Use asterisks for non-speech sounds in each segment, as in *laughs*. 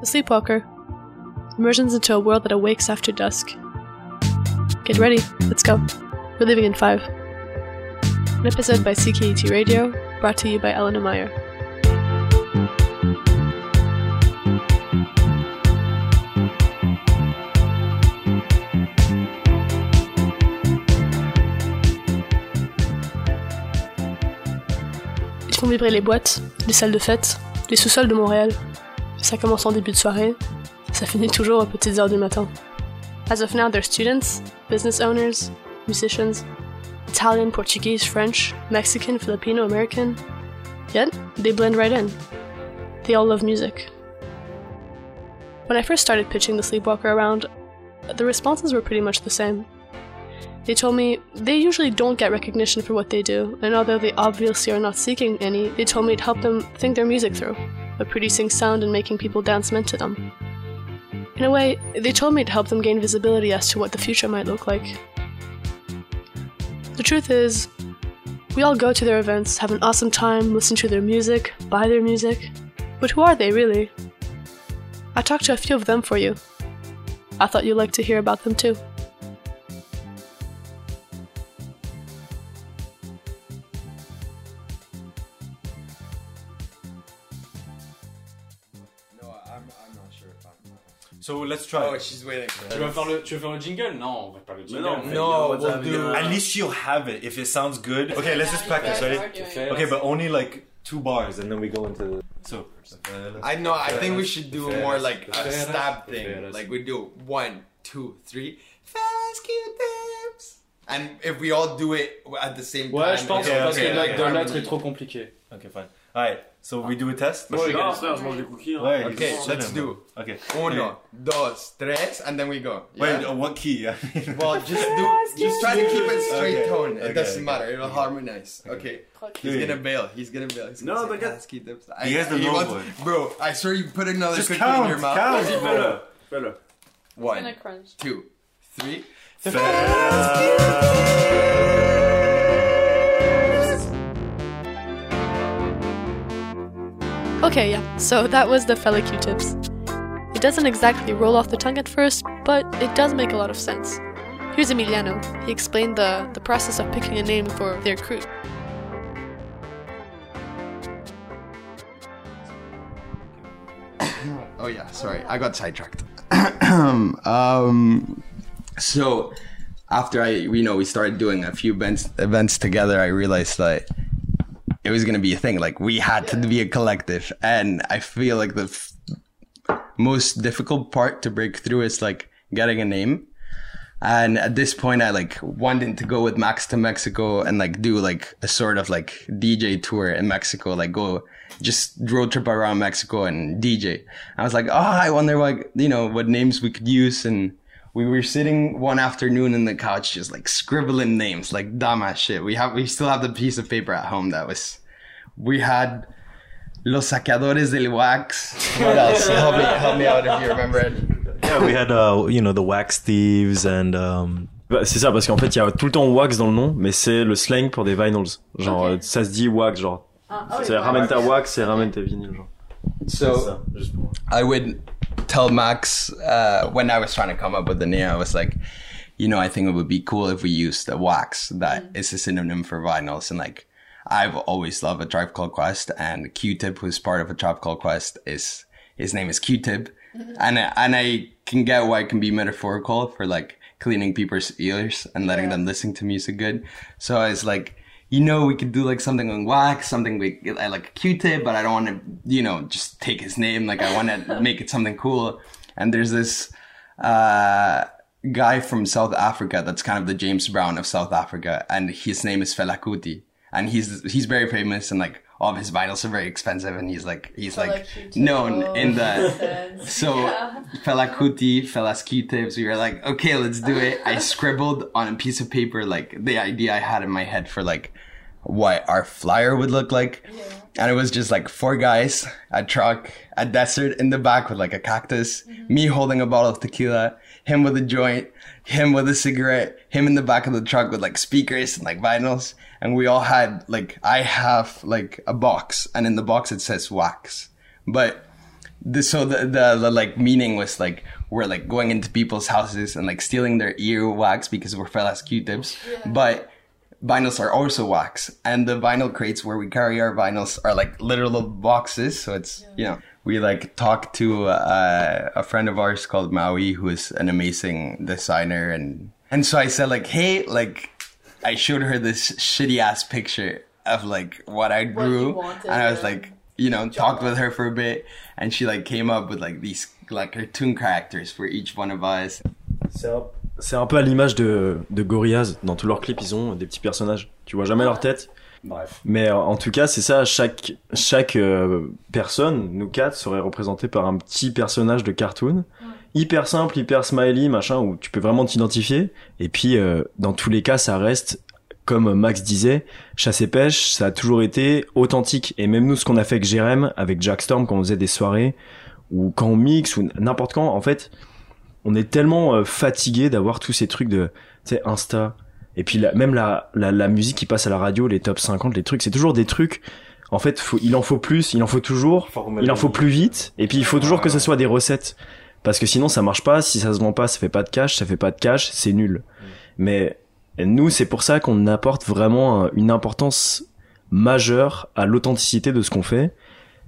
The Sleepwalker. Immersions into a world that awakes after dusk. Get ready, let's go. We're leaving in five. An episode by CKET Radio, brought to you by Eleanor Meyer. Ils font vibrer les boîtes, les salles de fête, les sous-sols de Montréal. Ça commence en début de soirée, ça finit toujours aux petites heures du matin. As of now, they're students, business owners, musicians, Italian, Portuguese, French, Mexican, Filipino, American. Yet, they blend right in. They all love music. When I first started pitching the Sleepwalker around, the responses were pretty much the same. They told me they usually don't get recognition for what they do, and although they obviously are not seeking any, they told me it helped them think their music through, by producing sound and making people dance meant to them. In a way, they told me it helped them gain visibility as to what the future might look like. The truth is, we all go to their events, have an awesome time, listen to their music, buy their music, but who are they really? I talked to a few of them for you. I thought you'd like to hear about them too. So let's try. Oh, she's waiting. Tu veux, faire le, tu veux faire le jingle Non, on va pas le jingle. non, No, we'll do. At least she'll have it if it sounds good. Okay, let's just practice. Ready? Okay. Okay, but only like two bars, and then we go into. The So. I know. I think we should do more like a stab thing. Like we do one, two, three. Fast Q-tips. And if we all do it at the same time. Ouais, je pense Okay, parce okay, que la- okay. deux est trop compliqué. Okay, fine. All right. So we do a test. Moi, je suis là, frère, je mange des cookies. hein. Okay, shut let's do. Okay. Uno, dos, tres, and then we go. Wait, Yeah? uh, what key? *laughs* Well, just *laughs* do. Just try to keep it straight Okay, tone. It doesn't okay. matter. It'll harmonize. Okay. He's Three. gonna bail. He's gonna bail. He's No, gonna but say get- fast Q-tips. He has the he low wants- one. Bro, I swear you put another Just cookie count, in your mouth. count. Vas-y, fais-le. Fais-le. One, two, three. Okay, yeah, so that was the fella Q tips. It doesn't exactly roll off the tongue at first, but it does make a lot of sense. Here's Emiliano. He explained the, the process of picking a name for their crew. *coughs* Oh yeah, sorry, I got sidetracked. *coughs* um, so after I, you know, we started doing a few events events together, I realized that it was gonna be a thing. Like we had to be a collective, and I feel like the f- most difficult part to break through is like getting a name. And at this point, I like wanted to go with Max to Mexico and like do like a sort of like DJ tour in Mexico, like go just road trip around Mexico and DJ. I was like, oh, I wonder what, you know, what names we could use. And we were sitting one afternoon in the couch, just like scribbling names, like dumbass shit. We have, we still have the piece of paper at home that was, we had Los saqueadores del Wax. *laughs* What else? help me, help me out if you remember it. Yeah, we had, uh, you know, the wax thieves and, um, bah, c'est ça, parce qu'en fait, il y a tout le temps wax dans le nom, mais c'est le slang pour des vinyls. Genre, Ok. euh, ça se dit wax, genre. c'est ramène ta wax et ramène tes vinyles, genre. So, ça, juste pour- I would tell Max uh, when I was trying to come up with the name, I was like, you know, I think it would be cool if we used the wax that is a synonym for vinyls. And like, I've always loved a Tribe Called Quest, and Q-Tip, who's part of a Tribe Called Quest, is his name is Q-Tip, and I- and I can get why it can be metaphorical for like cleaning people's ears and letting them listen to music good. So I was like. You know, we could do like something on wax, something we I like a Q-tip, but I don't want to, you know, just take his name. Like I want to *laughs* make it something cool. And there's this uh, guy from South Africa that's kind of the James Brown of South Africa, and his name is Fela Kuti, and he's he's very famous and like all of his vinyls are very expensive, and he's like he's like known in the *laughs* so Fela Kuti, Fela's Q-tips. We were like, okay, let's do it. I scribbled on a piece of paper like the idea I had in my head for like what our flyer would look like. And it was just like four guys, a truck, a desert in the back with like a cactus, me holding a bottle of tequila, him with a joint, him with a cigarette, him in the back of the truck with like speakers and like vinyls. And we all had like, I have like a box and in the box it says wax. But the, so the, the the like meaning was like we're like going into people's houses and like stealing their ear wax because we're fellas Q-tips, but vinyls are also wax, and the vinyl crates where we carry our vinyls are like literal boxes. So it's you know we like talked to uh, a friend of ours called Maui, who is an amazing designer, and and so I said like, hey, like I showed her this shitty ass picture of like what I drew, wanted, and I was like, you know, talked with her for a bit, and she like came up with like these like cartoon characters for each one of us. C'est un, c'est un peu à l'image de, de Gorillaz. Dans tous leurs clips, ils ont des petits personnages. Tu vois jamais leur tête. Bref. Mais euh, en tout cas, c'est ça. Chaque, chaque euh, personne, nous quatre, serait représentée par un petit personnage de cartoon. Hyper simple, hyper smiley, machin, où tu peux vraiment t'identifier. Et puis, euh, dans tous les cas, ça reste, comme Max disait, chasse et pêche, ça a toujours été authentique. Et même nous, ce qu'on a fait avec Jérém, avec Jack Storm, quand on faisait des soirées, ou quand on mixe, ou n'importe quand, en fait, on est tellement euh, fatigué d'avoir tous ces trucs de, tu sais, Insta. Et puis la- même la, la, la musique qui passe à la radio, les top 50, les trucs, c'est toujours des trucs. En fait, faut, il en faut plus, il en faut toujours, il en faut plus vite. Et puis il faut toujours que ce soit des recettes. Parce que sinon ça marche pas, si ça se vend pas, ça fait pas de cash, ça fait pas de cash, c'est nul. Mais nous, c'est pour ça qu'on apporte vraiment un- une importance majeure à l'authenticité de ce qu'on fait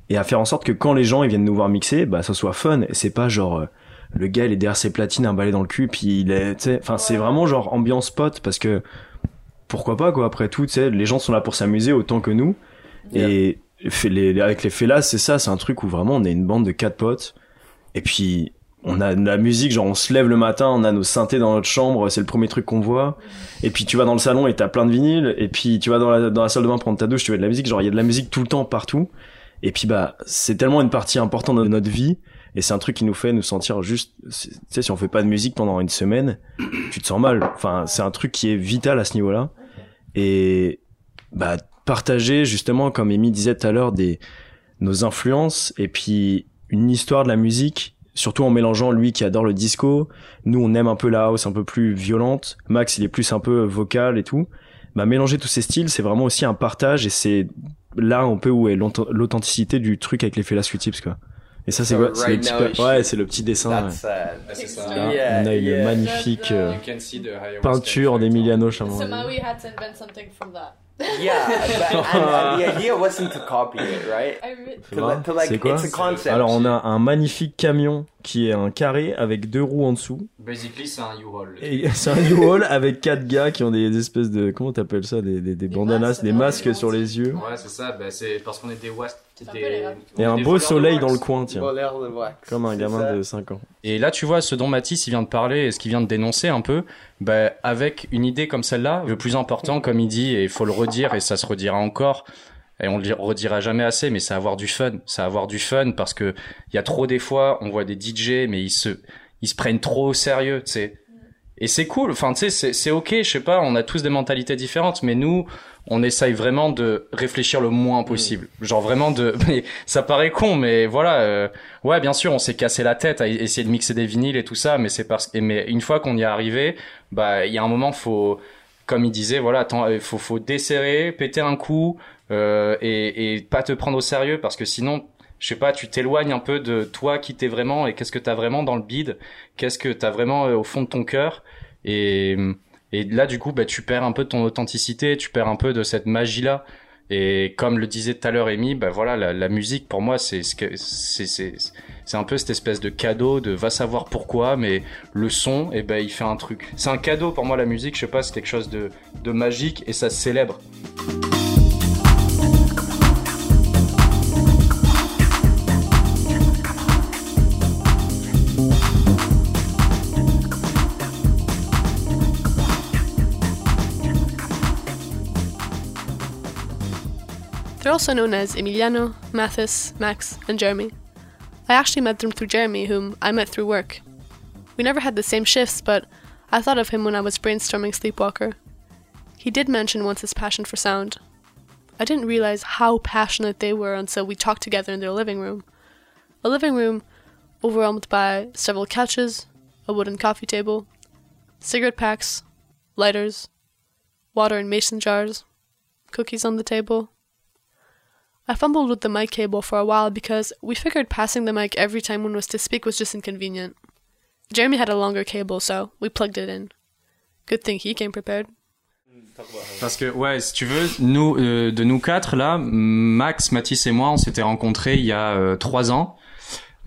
et à faire en sorte que quand les gens ils viennent nous voir mixer, bah ça soit fun. Et c'est pas genre euh, le gars il est derrière ses platines, un balai dans le cul, puis il est, enfin c'est vraiment genre ambiance pote parce que pourquoi pas quoi. Après tout, tu sais, les gens sont là pour s'amuser autant que nous. Et les, avec les Fellas, c'est ça, c'est un truc où vraiment on est une bande de quatre potes. Et puis on a de la musique, genre on se lève le matin, on a nos synthés dans notre chambre, c'est le premier truc qu'on voit. Et puis tu vas dans le salon et t'as plein de vinyles. Et puis tu vas dans la, dans la salle de bain prendre ta douche, tu veux de la musique. Genre il y a de la musique tout le temps partout. Et puis bah c'est tellement une partie importante de notre vie. Et c'est un truc qui nous fait nous sentir juste, tu sais, si on fait pas de musique pendant une semaine, *clears throat* tu te sens mal. Enfin, c'est un truc qui est vital à ce niveau-là. Et bah partager justement, comme Amy disait tout à l'heure, des nos influences et puis une histoire de la musique, surtout en mélangeant lui qui adore le disco, nous on aime un peu la house un peu plus violente, Max il est plus un peu vocal et tout. Bah mélanger tous ces styles, c'est vraiment aussi un partage et c'est là un peu où est l'auth- l'authenticité du truc avec les Fela Sweet Tips quoi. Et ça c'est So quoi C'est le petit now, pa- she- ouais, c'est le petit dessin. ouais. Uh, C'est ça. Là, Yeah, on a une yeah. magnifique euh, You can see the ayahuasca peinture d'Emiliano Chamon. So Maui had to invent something from that. yeah. but, and, and *laughs* the idea wasn't to copy it, right? I re- Tu To, vois li- to like, C'est quoi it's a concept. Alors on a un magnifique camion qui est un carré avec deux roues en dessous. Basically, c'est un U-Haul. Et *laughs* c'est un U-Haul avec quatre gars qui ont des espèces de comment t'appelles ça des, des, des bandanas, masques, des ouais, masques sur les yeux Ouais, c'est ça. Bah, c'est parce qu'on est des was- C'est un des- peu les rats. et un beau soleil dans le coin tiens, comme un gamin ça. de 5 ans. Et là, tu vois, ce dont Mathis il vient de parler et ce qu'il vient de dénoncer un peu, bah, avec une idée comme celle-là, le plus important, comme il dit, et il faut le redire, et ça se redira encore, et on le redira jamais assez, mais c'est avoir du fun. C'est avoir du fun parce que il y a trop des fois, on voit des DJ, mais ils se, ils se prennent trop au sérieux, tu sais. Et c'est cool, enfin, tu sais, c'est, c'est ok, je sais pas, on a tous des mentalités différentes, mais nous, on essaye vraiment de réfléchir le moins possible. Genre vraiment de, *laughs* mais ça paraît con, mais voilà, euh, ouais, bien sûr, on s'est cassé la tête à essayer de mixer des vinyles et tout ça, mais c'est parce, mais une fois qu'on y est arrivé, bah, il y a un moment, faut, comme il disait, voilà, attends, il faut, faut desserrer, péter un coup, euh, et, et pas te prendre au sérieux parce que sinon, je sais pas, tu t'éloignes un peu de toi qui t'es vraiment et qu'est-ce que t'as vraiment dans le bide, qu'est-ce que t'as vraiment euh, au fond de ton cœur et et là du coup bah tu perds un peu de ton authenticité, tu perds un peu de cette magie là et comme le disait tout à l'heure Amy, bah voilà la, la musique pour moi c'est c'est c'est un peu cette espèce de cadeau de va savoir pourquoi mais le son et ben il fait un truc. C'est un cadeau pour moi la musique, je sais pas, c'est quelque chose de de magique et ça se célèbre. Also known as Emiliano, Mathis, Max, and Jeremy. I actually met them through Jeremy, whom I met through work. We never had the same shifts, but I thought of him when I was brainstorming Sleepwalker. He did mention once his passion for sound. I didn't realize how passionate they were until we talked together in their living room. A living room overwhelmed by several couches, a wooden coffee table, cigarette packs, lighters, water in mason jars, cookies on the table. I fumbled with the mic cable for a while because we figured passing the mic every time one was to speak was just inconvenient. Jeremy had a longer cable, so we plugged it in. Good thing he came prepared. Parce que ouais, si tu veux, nous euh, de nous quatre là, Max, Mathis et moi, on s'était rencontrés il y a euh, trois ans.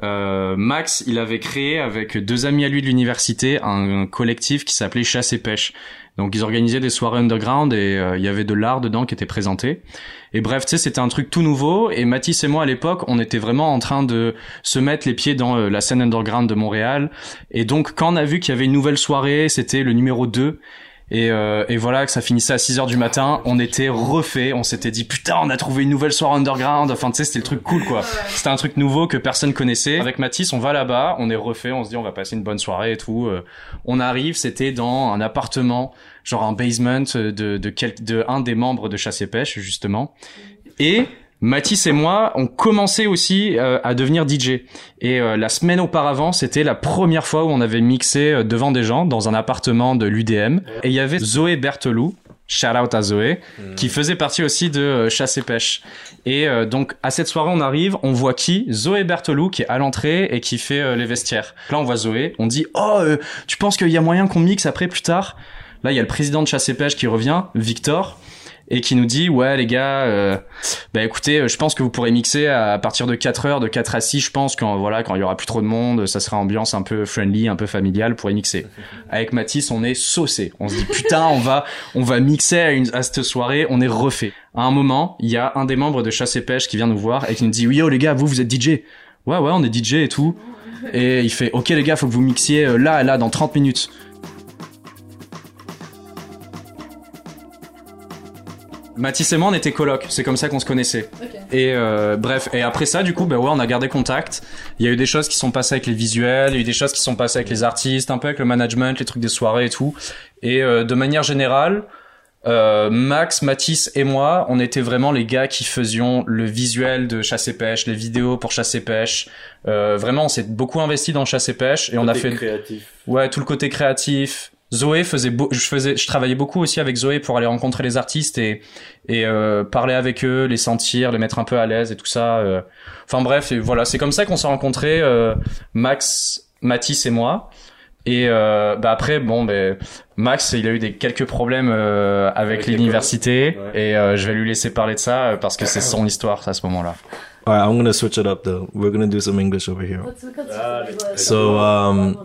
Euh, Max, il avait créé avec deux amis à lui de l'université un, un collectif qui s'appelait Chasse et Pêche. Donc ils organisaient des soirées underground et euh, il y avait de l'art dedans qui était présenté. Et bref, tu sais, c'était un truc tout nouveau. Et Mathis et moi à l'époque, on était vraiment en train de se mettre les pieds dans euh, la scène underground de Montréal. Et donc quand on a vu qu'il y avait une nouvelle soirée, c'était le numéro 2 et, euh, et voilà que ça finissait à 6 heures du matin, on était refait, on s'était dit putain on a trouvé une nouvelle soirée underground, enfin tu sais c'était le truc cool quoi. C'était un truc nouveau que personne connaissait. Avec Mathis on va là-bas, on est refait, on se dit on va passer une bonne soirée et tout. Euh, On arrive, c'était dans un appartement, genre un basement de, de, quel, de un des membres de Chasse et Pêche justement. Et Mathis et moi, on commençait aussi euh, à devenir DJ. Et euh, la semaine auparavant, c'était la première fois où on avait mixé euh, devant des gens dans un appartement de l'UDM. Et il y avait Zoé Berthelou, shout out à Zoé, qui faisait partie aussi de euh, Chasse et Pêche. Et euh, donc à cette soirée, on arrive, on voit qui? Zoé Berthelou qui est à l'entrée et qui fait euh, les vestiaires. Là, on voit Zoé, on dit "Oh, euh, tu penses qu'il y a moyen qu'on mixe après plus tard? Là, il y a le président de Chasse et Pêche qui revient, Victor et qui nous dit ouais les gars euh, bah écoutez euh, je pense que vous pourrez mixer à partir de 4 heures de 4 à 6 je pense quand voilà quand il y aura plus trop de monde ça sera ambiance un peu friendly un peu familiale pour y mixer. Avec Mathis on est saucé. On se dit putain on va on va mixer à, une, à cette soirée on est refait. À un moment il y a un des membres de chasse et pêche qui vient nous voir et qui nous dit yo les gars vous vous êtes DJ ouais ouais on est DJ et tout. Et il fait ok les gars faut que vous mixiez euh, là et là dans 30 minutes Mathis et moi, on était coloc. C'est comme ça qu'on se connaissait. Et euh, bref, et après ça, du coup, bah ouais, on a gardé contact. Il y a eu des choses qui sont passées avec les visuels, il y a eu des choses qui sont passées avec les artistes, un peu avec le management, les trucs des soirées et tout. Et euh, de manière générale, euh, Max, Mathis et moi, on était vraiment les gars qui faisions le visuel de chasse et pêche, les vidéos pour chasse et pêche. Euh, vraiment, on s'est beaucoup investi dans chasse et pêche et on a fait créatif. Ouais, tout le côté créatif. Zoé faisait, je faisais, je travaillais beaucoup aussi avec Zoé pour aller rencontrer les artistes et et euh, parler avec eux, les sentir, les mettre un peu à l'aise et tout ça. euh. Enfin bref, et voilà, c'est comme ça qu'on s'est rencontrés, euh, Max, Mathis et moi. Et euh, bah après, bon, ben Max, il a eu des quelques problèmes euh, avec, Avec l'université l'école. et euh, je vais lui laisser parler de ça parce que c'est son histoire à ce moment-là. All right, I'm gonna switch it up though. We're gonna do some English over here. Ah, So, um.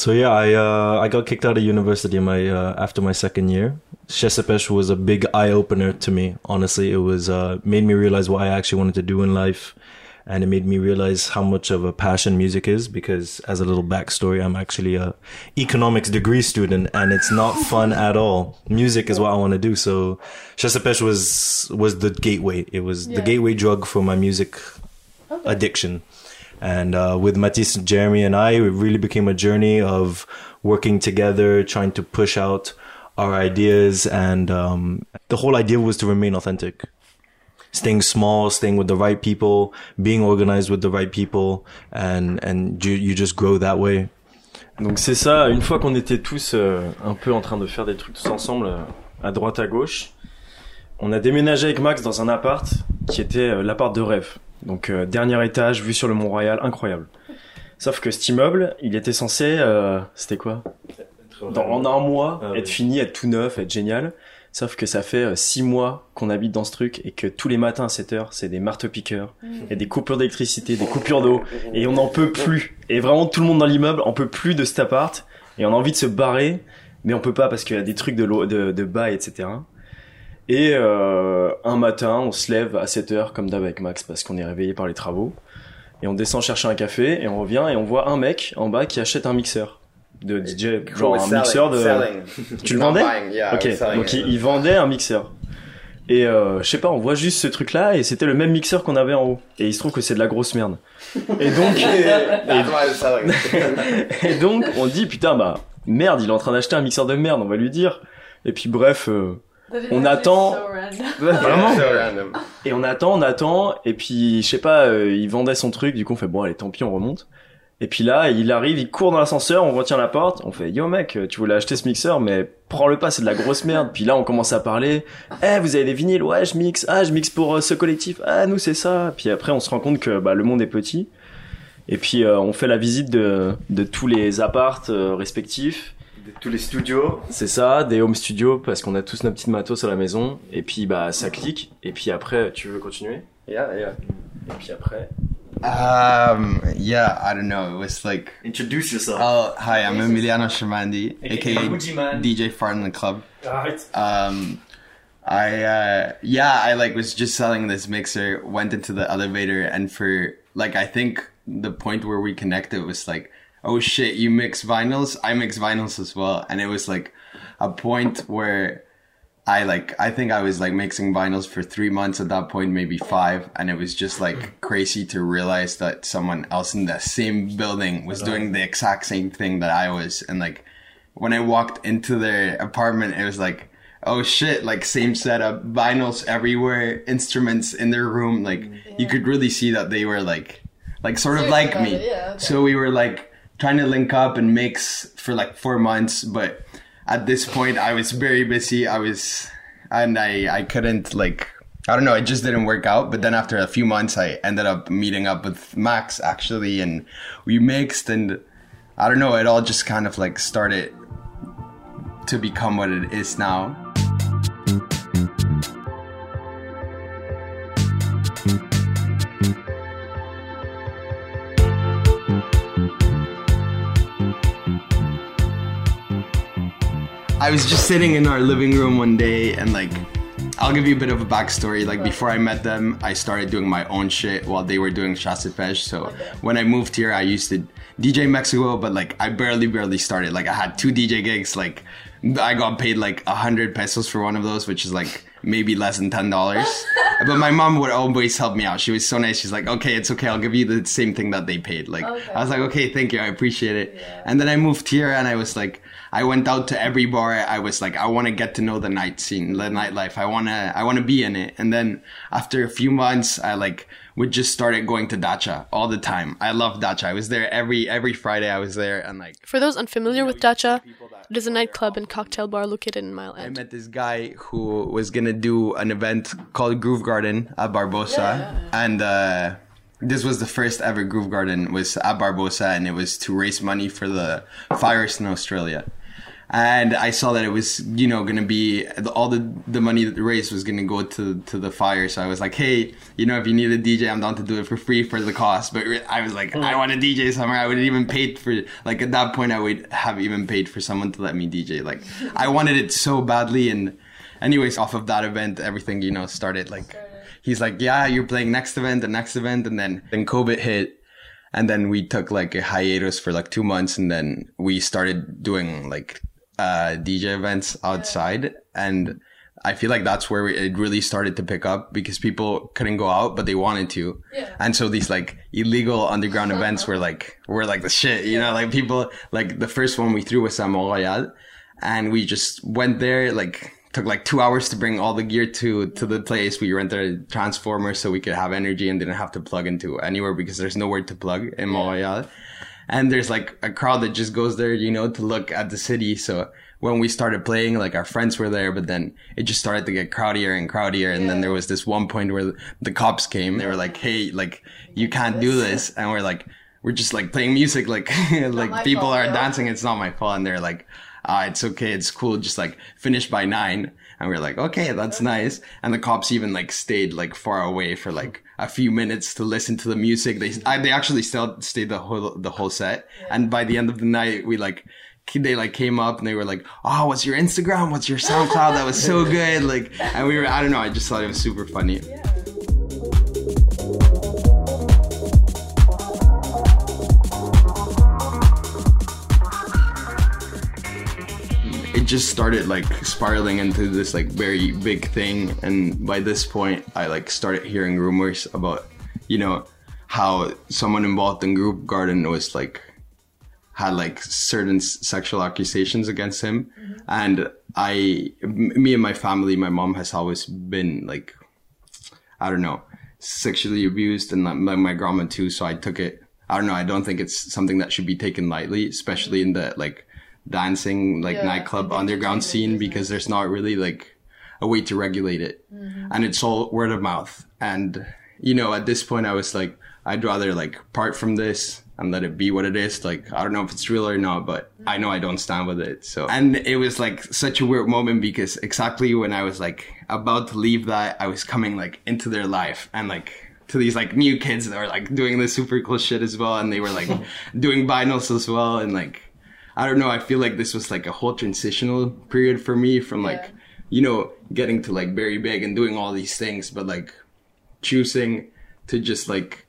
So yeah, I uh, I got kicked out of university in my uh, after my second year. Chasse et Pêche was a big eye opener to me. Honestly, it was uh, made me realize what I actually wanted to do in life, and it made me realize how much of a passion music is. Because as a little backstory, I'm actually a economics degree student, and it's not *laughs* fun at all. Music is what I want to do. So Chasse et Pêche was was the gateway. It was the gateway drug for my music addiction. And uh, with Mathis, Jeremy, and I, it really became a journey of working together, trying to push out our ideas. And um, the whole idea was to remain authentic. Staying small, staying with the right people, being organized with the right people, and and you you just grow that way. Donc c'est ça, une fois qu'on était tous euh, un peu en train de faire des trucs tous ensemble, euh, à droite à gauche, on a déménagé avec Max dans un appart qui était euh, l'appart de rêve. Donc euh, dernier étage, vue sur le Mont-Royal, incroyable. Sauf que cet immeuble, il était censé, euh, c'était quoi? Dans, En un mois, Ah oui. être fini, être tout neuf, être génial. Sauf que ça fait euh, six mois qu'on habite dans ce truc et que tous les matins à 7 heures, c'est des marteaux-piqueurs, il y a des coupures d'électricité, des coupures d'eau, et on n'en peut plus. Et vraiment, tout le monde dans l'immeuble en peut plus de cet appart, et on a envie de se barrer, mais on peut pas parce qu'il y a des trucs de, l'eau- de, de bail, etc. Et euh, un matin, on se lève à 7 heures comme d'hab avec Max parce qu'on est réveillé par les travaux, et on descend chercher un café, et on revient et on voit un mec en bas qui achète un mixeur de DJ, genre un mixeur de. *laughs* Tu le vendais Ok, donc il, il vendait un mixeur. Et euh, je sais pas, on voit juste ce truc là et c'était le même mixeur qu'on avait en haut. Et il se trouve que c'est de la grosse merde. Et donc, *laughs* *laughs* et donc on dit putain bah merde, il est en train d'acheter un mixeur de merde, on va lui dire. Et puis bref, euh, On attend- *laughs* vraiment. Et on attend, on attend, et puis je sais pas, euh, il vendait son truc, du coup on fait bon allez tant pis on remonte. Et puis là, il arrive, il court dans l'ascenseur, on retient la porte, on fait yo mec, tu voulais acheter ce mixeur, mais prends-le pas, c'est de la grosse merde. Puis là, on commence à parler. Eh, vous avez des vinyles Ouais, je mixe. Ah, je mixe pour euh, ce collectif. Ah, nous c'est ça. Puis après, on se rend compte que bah, le monde est petit. Et puis euh, on fait la visite de, de tous les appartes euh, respectifs. De tous les studios. C'est ça, des home studios parce qu'on a tous nos petites matos à la maison. Et puis bah ça clique. Et puis après, tu veux continuer? Yeah, yeah. Et puis après. Um, yeah, I don't know. It was like, Introduce yourself. oh, hi, I'm Emiliano Shamandi, aka. DJ Fart in the Club. Alright. um i uh yeah i like was just selling this mixer went into the elevator and for like i think the point where we connected was like oh shit you mix vinyls i mix vinyls as well and it was like a point where i like i think i was like mixing vinyls for three months at that point maybe five and it was just like crazy to realize that someone else in the same building was doing the exact same thing that i was and like when I walked into their apartment, it was like, oh shit, like same setup, vinyls everywhere, instruments in their room. Like you could really see that they were like, like sort of Serious like me. yeah, okay. So we were like trying to link up and mix for like four months, but at this point I was very busy. I was, and I, I couldn't like, I don't know, it just didn't work out. But then after a few months, I ended up meeting up with Max actually, and we mixed and I don't know, it all just kind of like started to become what it is now. I was just sitting in our living room one day and like I'll give you a bit of a backstory. Like before I met them, I started doing my own shit while they were doing Chasse et Pêche. So when I moved here, I used to DJ Mexico, but like I barely, barely started. Like I had two DJ gigs. Like I got paid like a hundred pesos for one of those, which is like maybe less than ten dollars. *laughs* but my mom would always help me out. She was so nice. She's like, "Okay, it's okay. I'll give you the same thing that they paid." Like I was like, "Okay, thank you. I appreciate it." And then I moved here, and I was like. I went out to every bar. I was like, I want to get to know the night scene, the nightlife. I want to, I want to be in it. And then after a few months, I like would just started going to Dacha all the time. I love Dacha. I was there every, every Friday. I was there and like, For those unfamiliar with Dacha, it is a nightclub and cocktail bar located in Mile End. I met this guy who was gonna do an event called Groove Garden at Barbosa, and uh, this was the first ever Groove Garden was at Barbosa, and it was to raise money for the fires in Australia. And I saw that it was, you know, gonna be all the the money that raised was gonna go to to the fire. So I was like, hey, you know, if you need a DJ, I'm down to do it for free for the cost. But I was like, I mm. want a DJ somewhere. I would have even paid for like at that point, I would have even paid for someone to let me DJ. Like I wanted it so badly. And anyways, off of that event, everything you know started like. He's like, yeah, you're playing next event, the next event, and then then COVID hit. And then we took like a hiatus for like two months and then we started doing like uh, DJ events outside. And I feel like that's where it really started to pick up because people couldn't go out, but they wanted to. Yeah. And so these like illegal underground events were like, were like the shit, you know, like people, like the first one we threw was at Montreal and we just went there, like took like two hours to bring all the gear to, to the place. We rented a transformer so we could have energy and didn't have to plug into anywhere because there's nowhere to plug in Montreal and there's like a crowd that just goes there, you know, to look at the city. So when we started playing, like our friends were there, but then it just started to get crowdier and crowdier. And then there was this one point where the cops came. They were like, "Hey, like you can't do this," and we're like, "We're just like playing music, like *laughs* like people fault, are yeah. dancing. It's not my fault." And they're like, "Ah, it's okay, it's cool. Just like finish by nine. And we are like, okay, that's nice. And the cops even like stayed like far away for like a few minutes to listen to the music. They I, they actually still stayed the whole the whole set. And by the end of the night, we like they like came up and they were like, oh, what's your Instagram? What's your SoundCloud? That was so *laughs* good. Like, and we were I don't know. I just thought it was super funny. it just started like spiraling into this like very big thing and by this point i like started hearing rumors about you know how someone involved in Groove Garden was like had like certain s- sexual accusations against him mm-hmm. and i m- me and my family my mom has always been like i don't know sexually abused and like, my grandma too so i took it I don't know. I don't think it's something that should be taken lightly, especially in the like dancing, like Yeah, nightclub underground scene, because there's not really like a way to regulate it. And it's all word of mouth. And, you know, at this point, I was like, I'd rather like part from this and let it be what it is. Like, I don't know if it's real or not, but I know I don't stand with it. So, and it was like such a weird moment because exactly when I was like about to leave that, I was coming like into their life and like, to these like new kids that were like doing this super cool shit as well, and they were like *laughs* doing vinyls as well, and like I don't know. I feel like this was like a whole transitional period for me from like, Yeah. you know, getting to like very big and doing all these things, but like choosing to just like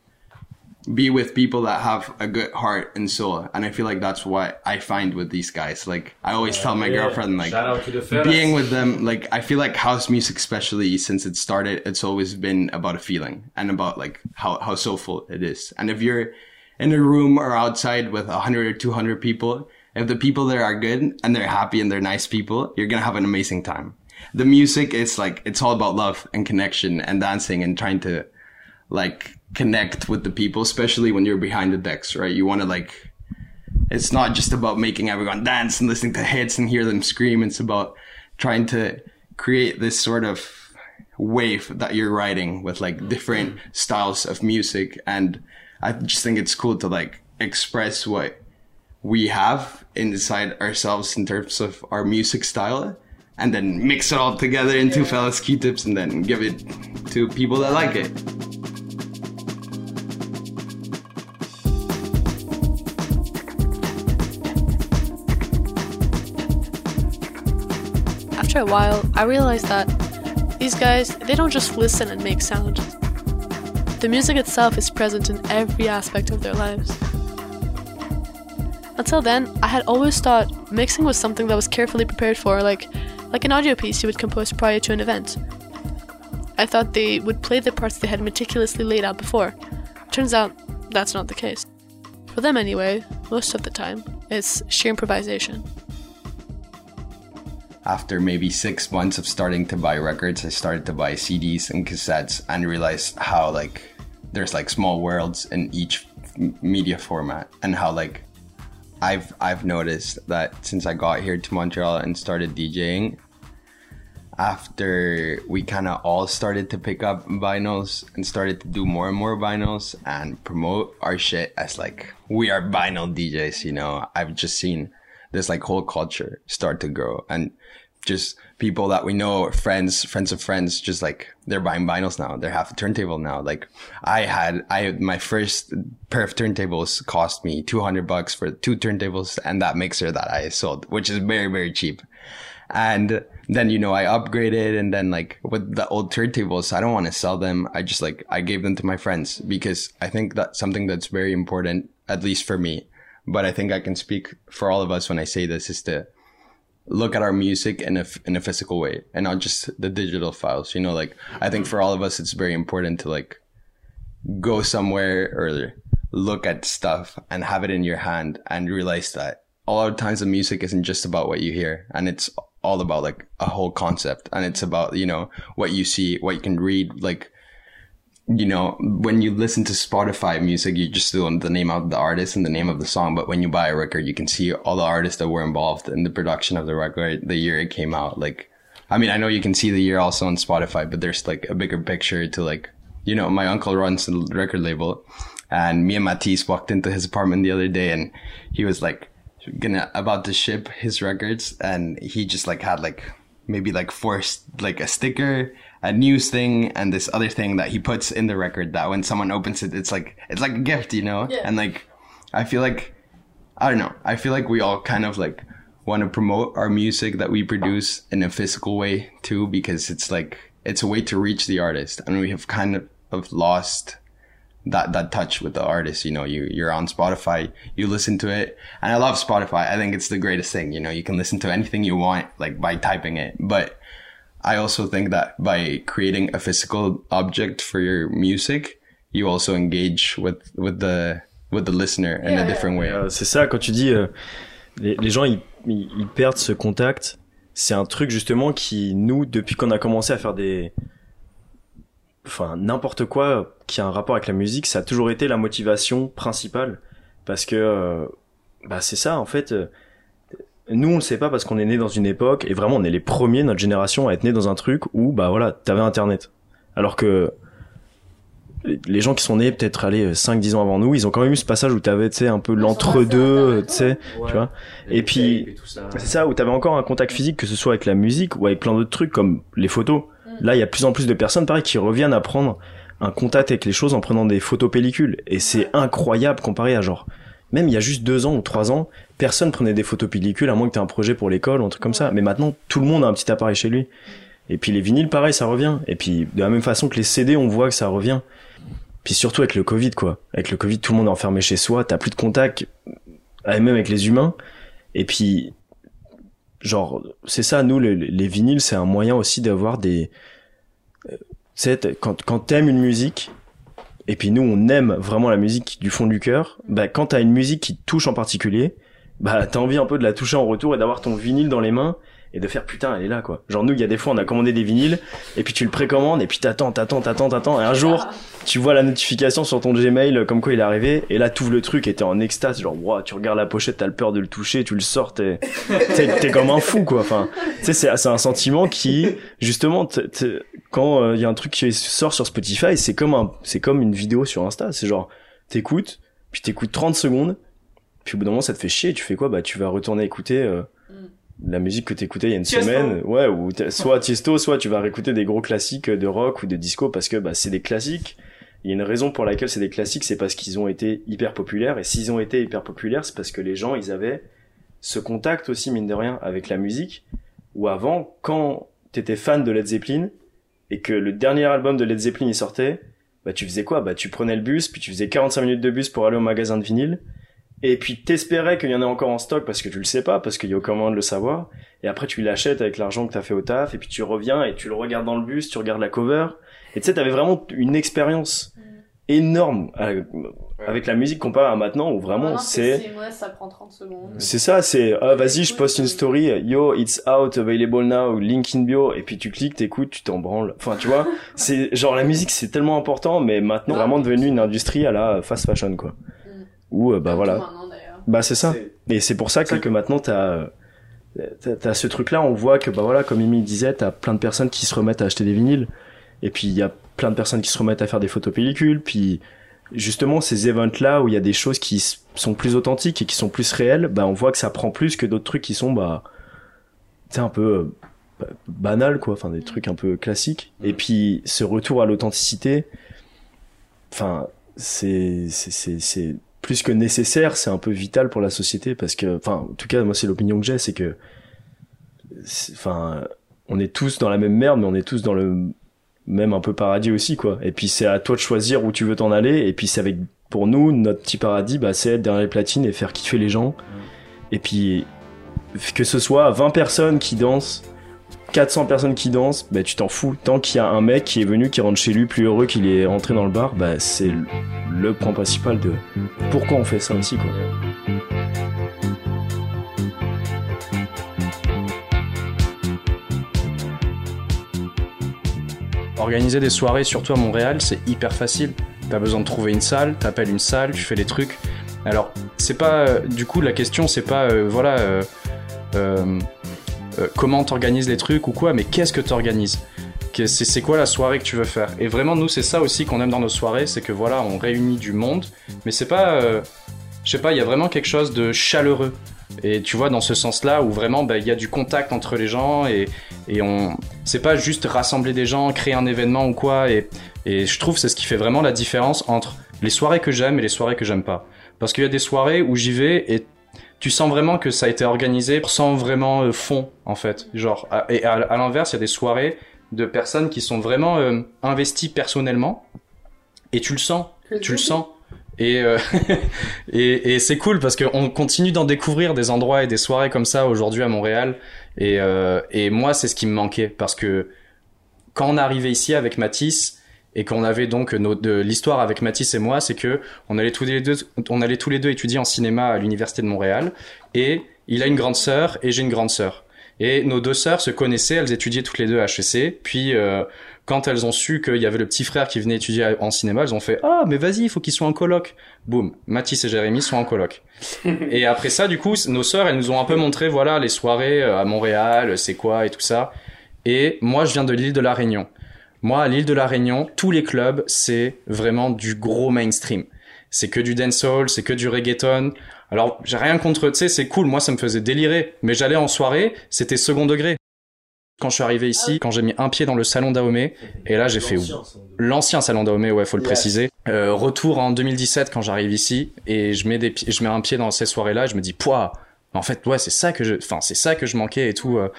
be with people that have a good heart and soul. And I feel like that's what I find with these guys. Like I always tell my Yeah. girlfriend like Shout out to the being with them like i feel like house music especially since it started it's always been about a feeling and about like how, how soulful it is and if you're in a room or outside with 100 or 200 people if the people there are good and they're happy and they're nice people you're gonna have an amazing time the music is like it's all about love and connection and dancing and trying to like connect with the people especially when you're behind the decks right you want to like it's not just about making everyone dance and listening to hits and hear them scream. It's about trying to create this sort of wave that you're riding with like mm-hmm. different styles of music. And I just think it's cool to like express what we have inside ourselves in terms of our music style and then mix it all together into fellas Q-Tips and then give it to people that like it. After a while, I realized that these guys, they don't just listen and make sound. The music itself is present in every aspect of their lives. Until then, I had always thought mixing was something that was carefully prepared for, like like an audio piece you would compose prior to an event. I thought they would play the parts they had meticulously laid out before. Turns out that's not the case. For them anyway, most of the time, it's sheer improvisation. after maybe six months of starting to buy records, I started to buy CDs and cassettes and realized how like there's like small worlds in each media format and how like I've I've noticed that since I got here to Montreal and started DJing, after we kind of all started to pick up vinyls and started to do more and more vinyls and promote our shit as like we are vinyl DJs, you know, I've just seen this like whole culture start to grow and just people that we know, friends, friends of friends, just like they're buying vinyls now. They're have a turntable now. Like I had, I, my first pair of turntables cost me 200 bucks for two turntables and that mixer that I sold, which is very, very cheap. And then, you know, I upgraded and then like with the old turntables, I don't want to sell them. I just like, I gave them to my friends because I think that's something that's very important, at least for me. But I think I can speak for all of us when I say this is to look at our music in a, in a physical way and not just the digital files. You know, like I think for all of us, it's very important to like go somewhere or look at stuff and have it in your hand and realize that a lot of times the music isn't just about what you hear and it's all about like a whole concept and it's about, you know, what you see, what you can read, like, you know, when you listen to Spotify music, you just do the name of the artist and the name of the song. But when you buy a record, you can see all the artists that were involved in the production of the record, the year it came out. Like, I mean, I know you can see the year also on Spotify, but there's like a bigger picture to like, you know, my uncle runs the record label and me and Mathis walked into his apartment the other day and he was like gonna, about to ship his records and he just like had like maybe like forced like a sticker, a news thing, and this other thing that he puts in the record that when someone opens it, it's like, it's like a gift, you know? Yeah. And like, I feel like, I don't know. I feel like we all kind of like want to promote our music that we produce in a physical way too, because it's like, it's a way to reach the artist. And we have kind of, of lost that, that touch with the artist. You know, you, you're on Spotify, you listen to it. And I love Spotify. I think it's the greatest thing. You know, you can listen to anything you want, like by typing it. But I also think that by creating a physical object for your music, you also engage with, with the, with the listener in Yeah, a different way. Euh, c'est ça quand tu dis euh, les, les gens ils, ils, ils perdent ce contact. C'est un truc justement qui nous depuis qu'on a commencé à faire des enfin n'importe quoi qui a un rapport avec la musique, ça a toujours été la motivation principale parce que euh, bah c'est ça en fait. Nous on le sait pas parce qu'on est né dans une époque et vraiment on est les premiers notre génération à être né dans un truc où bah voilà t'avais internet alors que les- gens qui sont nés peut-être allés 5-10 ans avant nous, ils ont quand même eu ce passage où t'avais, tu sais, un peu l'entre-deux, tu sais, tu vois. Et puis, c'est ça, où t'avais encore un contact physique, que ce soit avec la musique ou avec plein d'autres trucs comme les photos. Là, il y a plus en plus de personnes, pareil, qui reviennent à prendre un contact avec les choses en prenant des photos pellicules. Et c'est incroyable comparé à genre, même il y a juste deux ans ou trois ans, personne prenait des photos pellicules à moins que t'aies un projet pour l'école ou un truc comme ça. Mais maintenant, tout le monde a un petit appareil chez lui. Et puis les vinyles, pareil, ça revient. Et puis de la même façon que les CD, on voit que ça revient. Puis surtout avec le Covid, quoi. Avec le Covid, tout le monde est enfermé chez soi, t'as plus de contact, euh, même avec les humains. Et puis, genre, c'est ça, nous, les, les vinyles, c'est un moyen aussi d'avoir des... euh, Tu sais, t'as- quand, quand t'aimes une musique, et puis nous, on aime vraiment la musique du fond du cœur, bah, quand t'as une musique qui te touche en particulier, bah, t'as envie un peu de la toucher en retour et d'avoir ton vinyle dans les mains et de faire putain, elle est là, quoi. Genre, nous, il y a des fois, on a commandé des vinyles, et puis tu le précommandes, et puis t'attends, t'attends, t'attends, t'attends, et un jour, tu vois la notification sur ton Gmail euh, comme quoi il est arrivé et là t'ouvres le truc et t'es en extase genre wow, tu regardes la pochette t'as le peur de le toucher tu le sors t'es t'es comme un fou quoi. Enfin tu sais c'est c'est un sentiment qui justement quand il y a un truc qui sort sur Spotify c'est comme un c'est comme une vidéo sur Insta. C'est genre t'écoutes puis t'écoutes 30 secondes puis au bout d'un moment ça te fait chier tu fais quoi? Bah tu vas retourner écouter euh, la musique que t'écoutais il y a une Tiesto. semaine ouais ou soit Tiesto soit tu vas réécouter des gros classiques de rock ou de disco parce que bah c'est des classiques il y a une raison pour laquelle c'est des classiques, c'est parce qu'ils ont été hyper populaires. Et s'ils ont été hyper populaires, c'est parce que les gens, ils avaient ce contact aussi, mine de rien, avec la musique. Ou avant, quand t'étais fan de Led Zeppelin, et que le dernier album de Led Zeppelin il sortait, bah tu faisais quoi? Bah tu prenais le bus, puis tu faisais 45 minutes de bus pour aller au magasin de vinyle. Et puis t'espérais qu'il y en ait encore en stock parce que tu le sais pas, parce qu'il y a aucun moyen de le savoir. Et après tu l'achètes avec l'argent que t'as fait au taf, et puis tu reviens et tu le regardes dans le bus, tu regardes la cover. Et tu sais, t'avais vraiment une expérience énorme euh, avec la musique comparée à maintenant où vraiment c'est ça prend 30 secondes. c'est ça, c'est ah vas-y, je poste une story, yo, it's out, available now, link in bio, et puis tu cliques, t'écoutes, tu t'en branles. Enfin, tu vois, *laughs* c'est genre la musique, c'est tellement important, mais maintenant vraiment devenu une industrie à la fast fashion, quoi. Où euh, bah voilà, bah c'est ça. Et c'est pour ça que, que maintenant t'as euh, t'as t'as ce truc-là, on voit que bah voilà, comme Amy disait, t'as plein de personnes qui se remettent à acheter des vinyles, et puis il y a plein de personnes qui se remettent à faire des photos pellicules, puis justement ces events-là où il y a des choses qui sont plus authentiques et qui sont plus réelles, bah on voit que ça prend plus que d'autres trucs qui sont bah tu sais un peu euh, ba- banal quoi, enfin des trucs un peu classiques. Et puis ce retour à l'authenticité, enfin c'est c'est c'est c'est plus que nécessaire, c'est un peu vital pour la société parce que enfin en tout cas moi c'est l'opinion que j'ai, c'est que enfin on est tous dans la même merde mais on est tous dans le même un peu paradis aussi quoi. Et puis c'est à toi de choisir où tu veux t'en aller. Et puis c'est avec pour nous notre petit paradis bah c'est être derrière les platines et faire kiffer les gens. Et puis que ce soit 20 personnes qui dansent 400 personnes qui dansent bah tu t'en fous tant qu'il y a un mec qui est venu qui rentre chez lui plus heureux qu'il est rentré dans le bar bah c'est le- point principal de pourquoi on fait ça aussi quoi Organiser des soirées, surtout à Montréal, c'est hyper facile. T'as besoin de trouver une salle, t'appelles une salle, tu fais les trucs. Alors, c'est pas. euh, du coup, la question, c'est pas. euh, voilà. euh, euh, comment t'organises les trucs ou quoi, mais qu'est-ce que t'organises c'est, quoi la soirée que tu veux faire Et vraiment, nous, c'est ça aussi qu'on aime dans nos soirées, c'est que voilà, on réunit du monde, mais c'est pas. euh, je sais pas, il y a vraiment quelque chose de chaleureux. Et tu vois, dans ce sens-là, où vraiment, bah, il y a du contact entre les gens et, et on. C'est pas juste rassembler des gens, créer un événement ou quoi. Et, et je trouve c'est ce qui fait vraiment la différence entre les soirées que j'aime et les soirées que j'aime pas. Parce qu'il y a des soirées où j'y vais et tu sens vraiment que ça a été organisé sans vraiment euh, fond, en fait. Genre, à- et à, à l'inverse, il y a des soirées de personnes qui sont vraiment euh, investies personnellement et tu le sens, tu le sens. Et, euh, *laughs* et, et c'est cool parce qu'on continue d'en découvrir des endroits et des soirées comme ça aujourd'hui à Montréal. Et, euh, et moi, c'est ce qui me manquait parce que quand on est arrivé ici avec Matisse et qu'on avait donc nos, de l'histoire avec Matisse et moi, c'est que on allait tous les deux, on allait tous les deux étudier en cinéma à l'université de Montréal et il a une grande sœur et j'ai une grande sœur. Et nos deux sœurs se connaissaient, elles étudiaient toutes les deux à HEC. Puis euh, quand elles ont su qu'il y avait le petit frère qui venait étudier en cinéma, elles ont fait ah mais vas-y, il faut qu'ils soient en coloc. Boum, Mathis et Jérémy sont en coloc. *laughs* et après ça, du coup, nos sœurs, elles nous ont un peu montré voilà les soirées euh, à Montréal, c'est quoi et tout ça. Et moi, je viens de l'île de la Réunion. Moi, à l'île de la Réunion, tous les clubs, c'est vraiment du gros mainstream. C'est que du dancehall, c'est que du reggaeton. Alors, j'ai rien contre, tu sais, c'est cool. Moi, ça me faisait délirer. Mais j'allais en soirée, c'était second degré. Quand je suis arrivé ici, quand j'ai mis un pied dans le salon d'Aomé, et là, j'ai fait l'ancien salon d'Aomé, ouais, faut le préciser. Euh, retour en 2017 quand j'arrive ici, et je mets des, pi- je mets un pied dans ces soirées-là, et je me dis, pouah, en fait, ouais, c'est ça que je, enfin, c'est ça que je manquais et tout euh,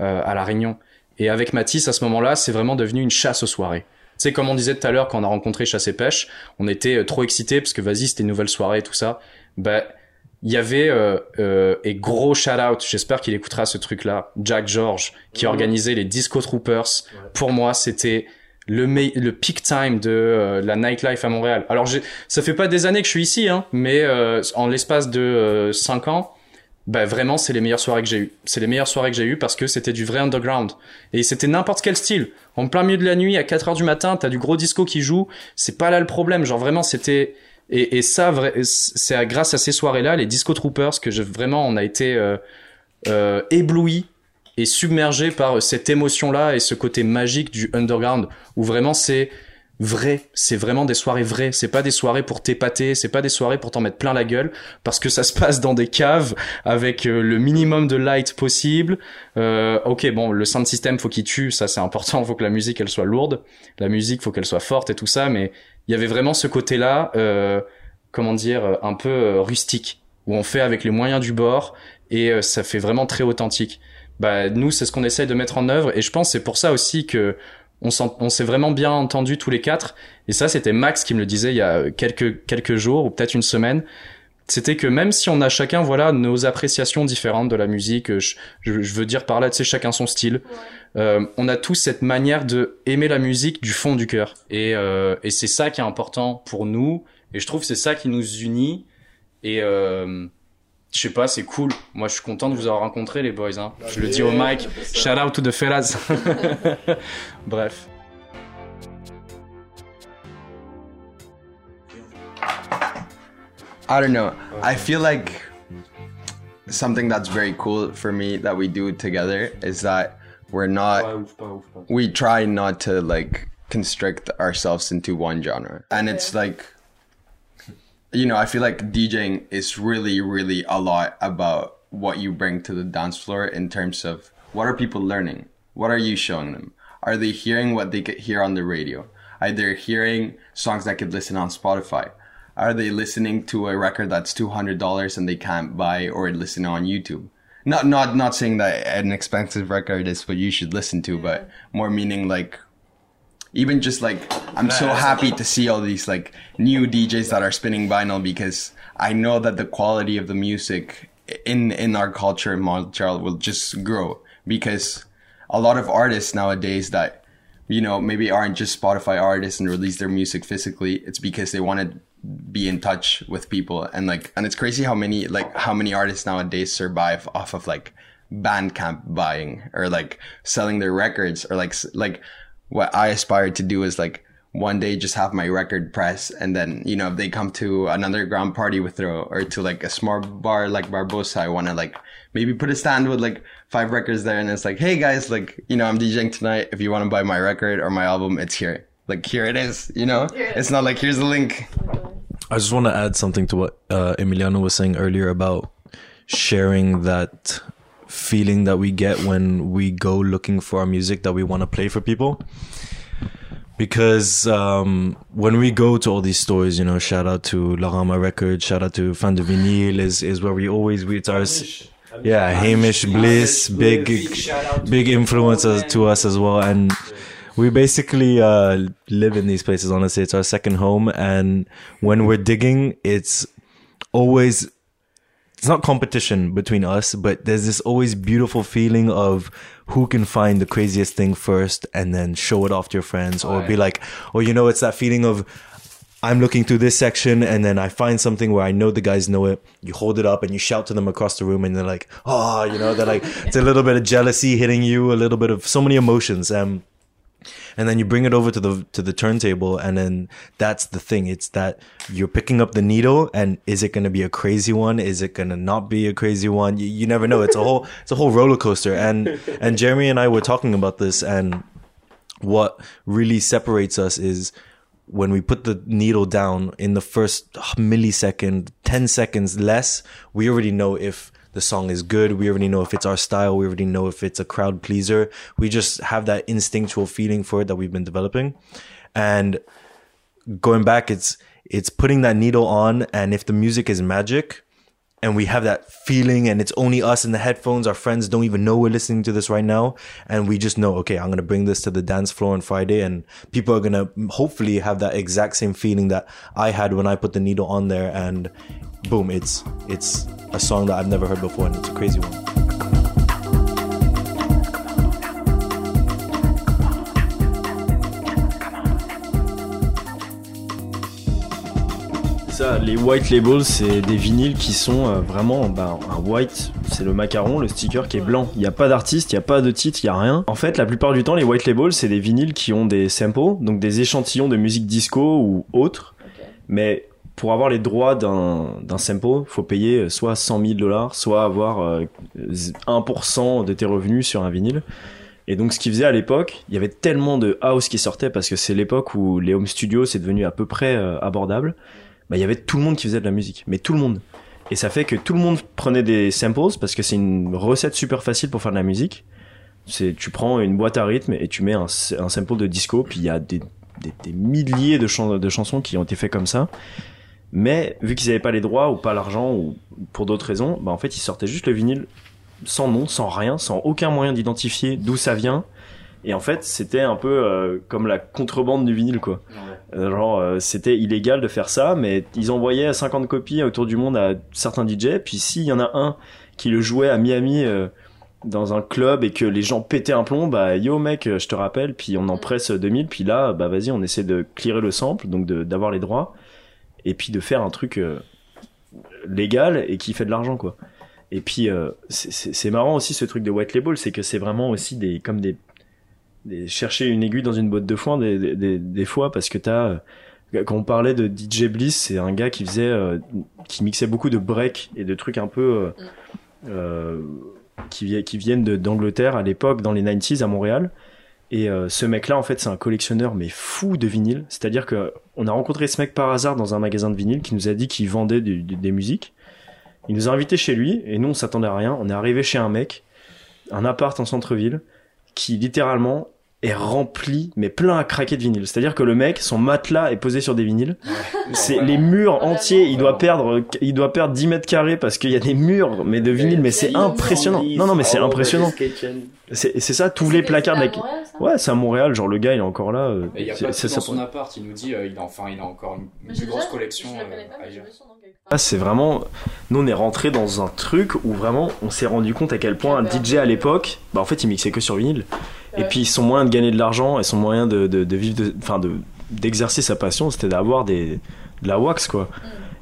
euh, à la Réunion. Et avec Mathis, à ce moment-là, c'est vraiment devenu une chasse aux soirées. Tu sais, comme on disait tout à l'heure quand on a rencontré Chasse et Pêche, on était euh, trop excités parce que vas-y, c'était une nouvelle soirée et tout ça. Bah, il y avait euh, euh, et gros shout out, j'espère qu'il écoutera ce truc-là, Jack George, qui organisait les Disco Troopers. Pour moi, c'était le le peak time de euh, la nightlife à Montréal. Alors, ça fait pas des années que je suis ici, hein, mais euh, en l'espace de euh, cinq ans, bah vraiment c'est les meilleures soirées que j'ai eues. C'est les meilleures soirées que j'ai eues parce que c'était du vrai underground. Et c'était n'importe quel style. En plein milieu de la nuit, à 4 heures du matin, t'as du gros disco qui joue. C'est pas là le problème. Genre vraiment c'était... Et, et ça, c'est grâce à ces soirées-là, les Disco Troopers, que je, vraiment on a été euh, euh, éblouis et submergés par cette émotion-là et ce côté magique du underground où vraiment c'est vrai, c'est vraiment des soirées vraies, c'est pas des soirées pour t'épater, c'est pas des soirées pour t'en mettre plein la gueule parce que ça se passe dans des caves avec euh, le minimum de light possible. Euh, OK, bon, le sound system faut qu'il tue, ça c'est important, faut que la musique elle soit lourde, la musique faut qu'elle soit forte et tout ça. Mais il y avait vraiment ce côté-là euh, comment dire euh, un peu euh, rustique où on fait avec les moyens du bord et ça fait vraiment très authentique. Bah nous c'est ce qu'on essaye de mettre en œuvre. Et je pense c'est pour ça aussi que on s'est vraiment bien entendu tous les quatre. Et ça c'était Max qui me le disait il y a quelques quelques jours ou peut-être une semaine. C'était que même si on a chacun voilà nos appréciations différentes de la musique euh, je, je, je veux dire par là tu sais chacun son style euh, on a tous cette manière de aimer la musique du fond du cœur. Et euh, et c'est ça qui est important pour nous. Et je trouve que c'est ça qui nous unit. Et euh, je sais pas, c'est cool. Moi, je suis content de vous avoir rencontré, les boys. Hein. Je le dis au mic. Shout out to the fellas. *laughs* Bref. I don't know. I feel like something that's very cool for me that we do together is that we're not we try not to like constrict ourselves into one genre. And it's like you know, I feel like DJing is really really a lot about what you bring to the dance floor in terms of what are people learning? What are you showing them? Are they hearing what they could hear on the radio? Are they hearing songs that could listen on Spotify? Are they listening to a record that's two hundred dollars and they can't buy or listen on YouTube? Not not not saying that an expensive record is what you should listen to, but more meaning like even just like I'm so happy to see all these like new DJs that are spinning vinyl because I know that the quality of the music in in our culture in Montreal will just grow because a lot of artists nowadays that you know maybe aren't just Spotify artists and release their music physically it's because they want to be in touch with people and like and it's crazy how many like how many artists nowadays survive off of like bandcamp buying or like selling their records or like like what I aspire to do is like one day just have my record press and then you know if they come to an underground party with their or to like a small bar like Barbossa I want to like maybe put a stand with like five records there and it's like hey guys like you know I'm DJing tonight. If you want to buy my record or my album it's here. Like here it is you know? It's not like here's the link. I just want to add something to what uh, Emiliano was saying earlier about sharing that feeling that we get when we go looking for our music that we want to play for people. Because um, when we go to all these stores, you know, shout out to Larama Records, shout out to Fan de Vinyl, is is where we always we it's our yeah Hamish. Bliss, big big influence to us as well, and we basically uh, live in these places. Honestly, it's our second home, and when we're digging, it's always it's not competition between us, but there's this always beautiful feeling of who can find the craziest thing first and then show it off to your friends or be like, or you know, it's that feeling of I'm looking through this section and then I find something where I know the guys know it. You hold it up and you shout to them across the room and they're like, oh, you know, they're like, *laughs* it's a little bit of jealousy hitting you, a little bit of so many emotions. Um, and then you bring it over to the to the turntable and then that's the thing. It's that you're picking up the needle and is it going to be a crazy one? Is it going to not be a crazy one? You, you never know. It's a whole it's a whole roller coaster. And and jeremy and i were talking about this and what really separates us is when we put the needle down in the first millisecond 10 seconds less we already know if the song is good. We already know if it's our style. We already know if it's a crowd pleaser. We just have that instinctual feeling for it that we've been developing. And going back, it's, it's putting that needle on. And if the music is magic and we have that feeling and it's only us in the headphones, our friends don't even know we're listening to this right now. And we just know, okay, I'm going to bring this to the dance floor on Friday and people are going to hopefully have that exact same feeling that I had when I put the needle on there. And boom, it's, it's a song that I've never heard before and it's a crazy one. Ça, les white labels, c'est des vinyles qui sont euh, vraiment bah, un white, c'est le macaron, le sticker qui est blanc. Il n'y a pas d'artiste, il n'y a pas de titre, il n'y a rien. En fait, la plupart du temps, les white labels, c'est des vinyles qui ont des samples, donc des échantillons de musique disco ou autre. Mais pour avoir les droits d'un d'un sample, faut payer soit 100 000 dollars, soit avoir euh, 1% de tes revenus sur un vinyle. Et donc, ce qu'ils faisaient à l'époque, il y avait tellement de house qui sortait parce que c'est l'époque où les home studios c'est devenu à peu près euh, abordable. Bah, il y avait tout le monde qui faisait de la musique, mais tout le monde. Et ça fait que tout le monde prenait des samples parce que c'est une recette super facile pour faire de la musique. C'est tu prends une boîte à rythme et tu mets un, un sample de disco, puis il y a des, des, des milliers de, chan- de chansons qui ont été faites comme ça. Mais vu qu'ils n'avaient pas les droits ou pas l'argent ou pour d'autres raisons, bah en fait ils sortaient juste le vinyle sans nom, sans rien, sans aucun moyen d'identifier d'où ça vient. Et en fait c'était un peu euh, comme la contrebande du vinyle quoi. Euh, Genre euh, c'était illégal de faire ça, mais ils envoyaient 50 copies autour du monde à certains DJ. Puis s'il y en a un qui le jouait à Miami euh, dans un club et que les gens pétaient un plomb, bah yo mec, je te rappelle. Puis on en presse 2000. Puis là, bah vas-y, on essaie de clearer le sample, donc de- d'avoir les droits et puis de faire un truc euh, légal et qui fait de l'argent quoi. Et puis euh, c'est- marrant aussi ce truc de white label, c'est que c'est vraiment aussi des comme des, chercher une aiguille dans une botte de foin des, des, fois parce que t'as euh, quand on parlait de DJ Bliss, c'est un gars qui faisait qui mixait beaucoup de break et de trucs un peu qui, qui viennent d'Angleterre à l'époque dans les 90s à Montréal. Et euh, ce mec-là, en fait, c'est un collectionneur mais fou de vinyle. C'est-à-dire que on a rencontré ce mec par hasard dans un magasin de vinyle qui nous a dit qu'il vendait des musiques. Il nous a invités chez lui et nous on s'attendait à rien. On est arrivé chez un mec, un appart en centre-ville, qui littéralement est rempli mais plein à craquer de vinyle. C'est-à-dire que le mec, son matelas est posé sur des vinyles. C'est les murs entiers. Il doit perdre, il doit perdre 10 mètres carrés parce qu'il y a des murs mais de vinyle. Mais c'est impressionnant. Non non mais c'est impressionnant. C'est c'est ça tous les placards de la. Ouais, c'est à Montréal, genre le gars il est encore là. euh, il y a pas dans son appart, il nous dit, euh, il a, enfin, il a encore une, une plus grosse collection euh. Ah, c'est vraiment. Nous, on est rentré dans un truc où vraiment on s'est rendu compte à quel point un DJ à l'époque, bah en fait, il mixait que sur vinyle. Et puis son moyen de gagner de l'argent et son moyen de, de, de vivre, enfin de d'exercer sa passion, c'était d'avoir des de la wax quoi.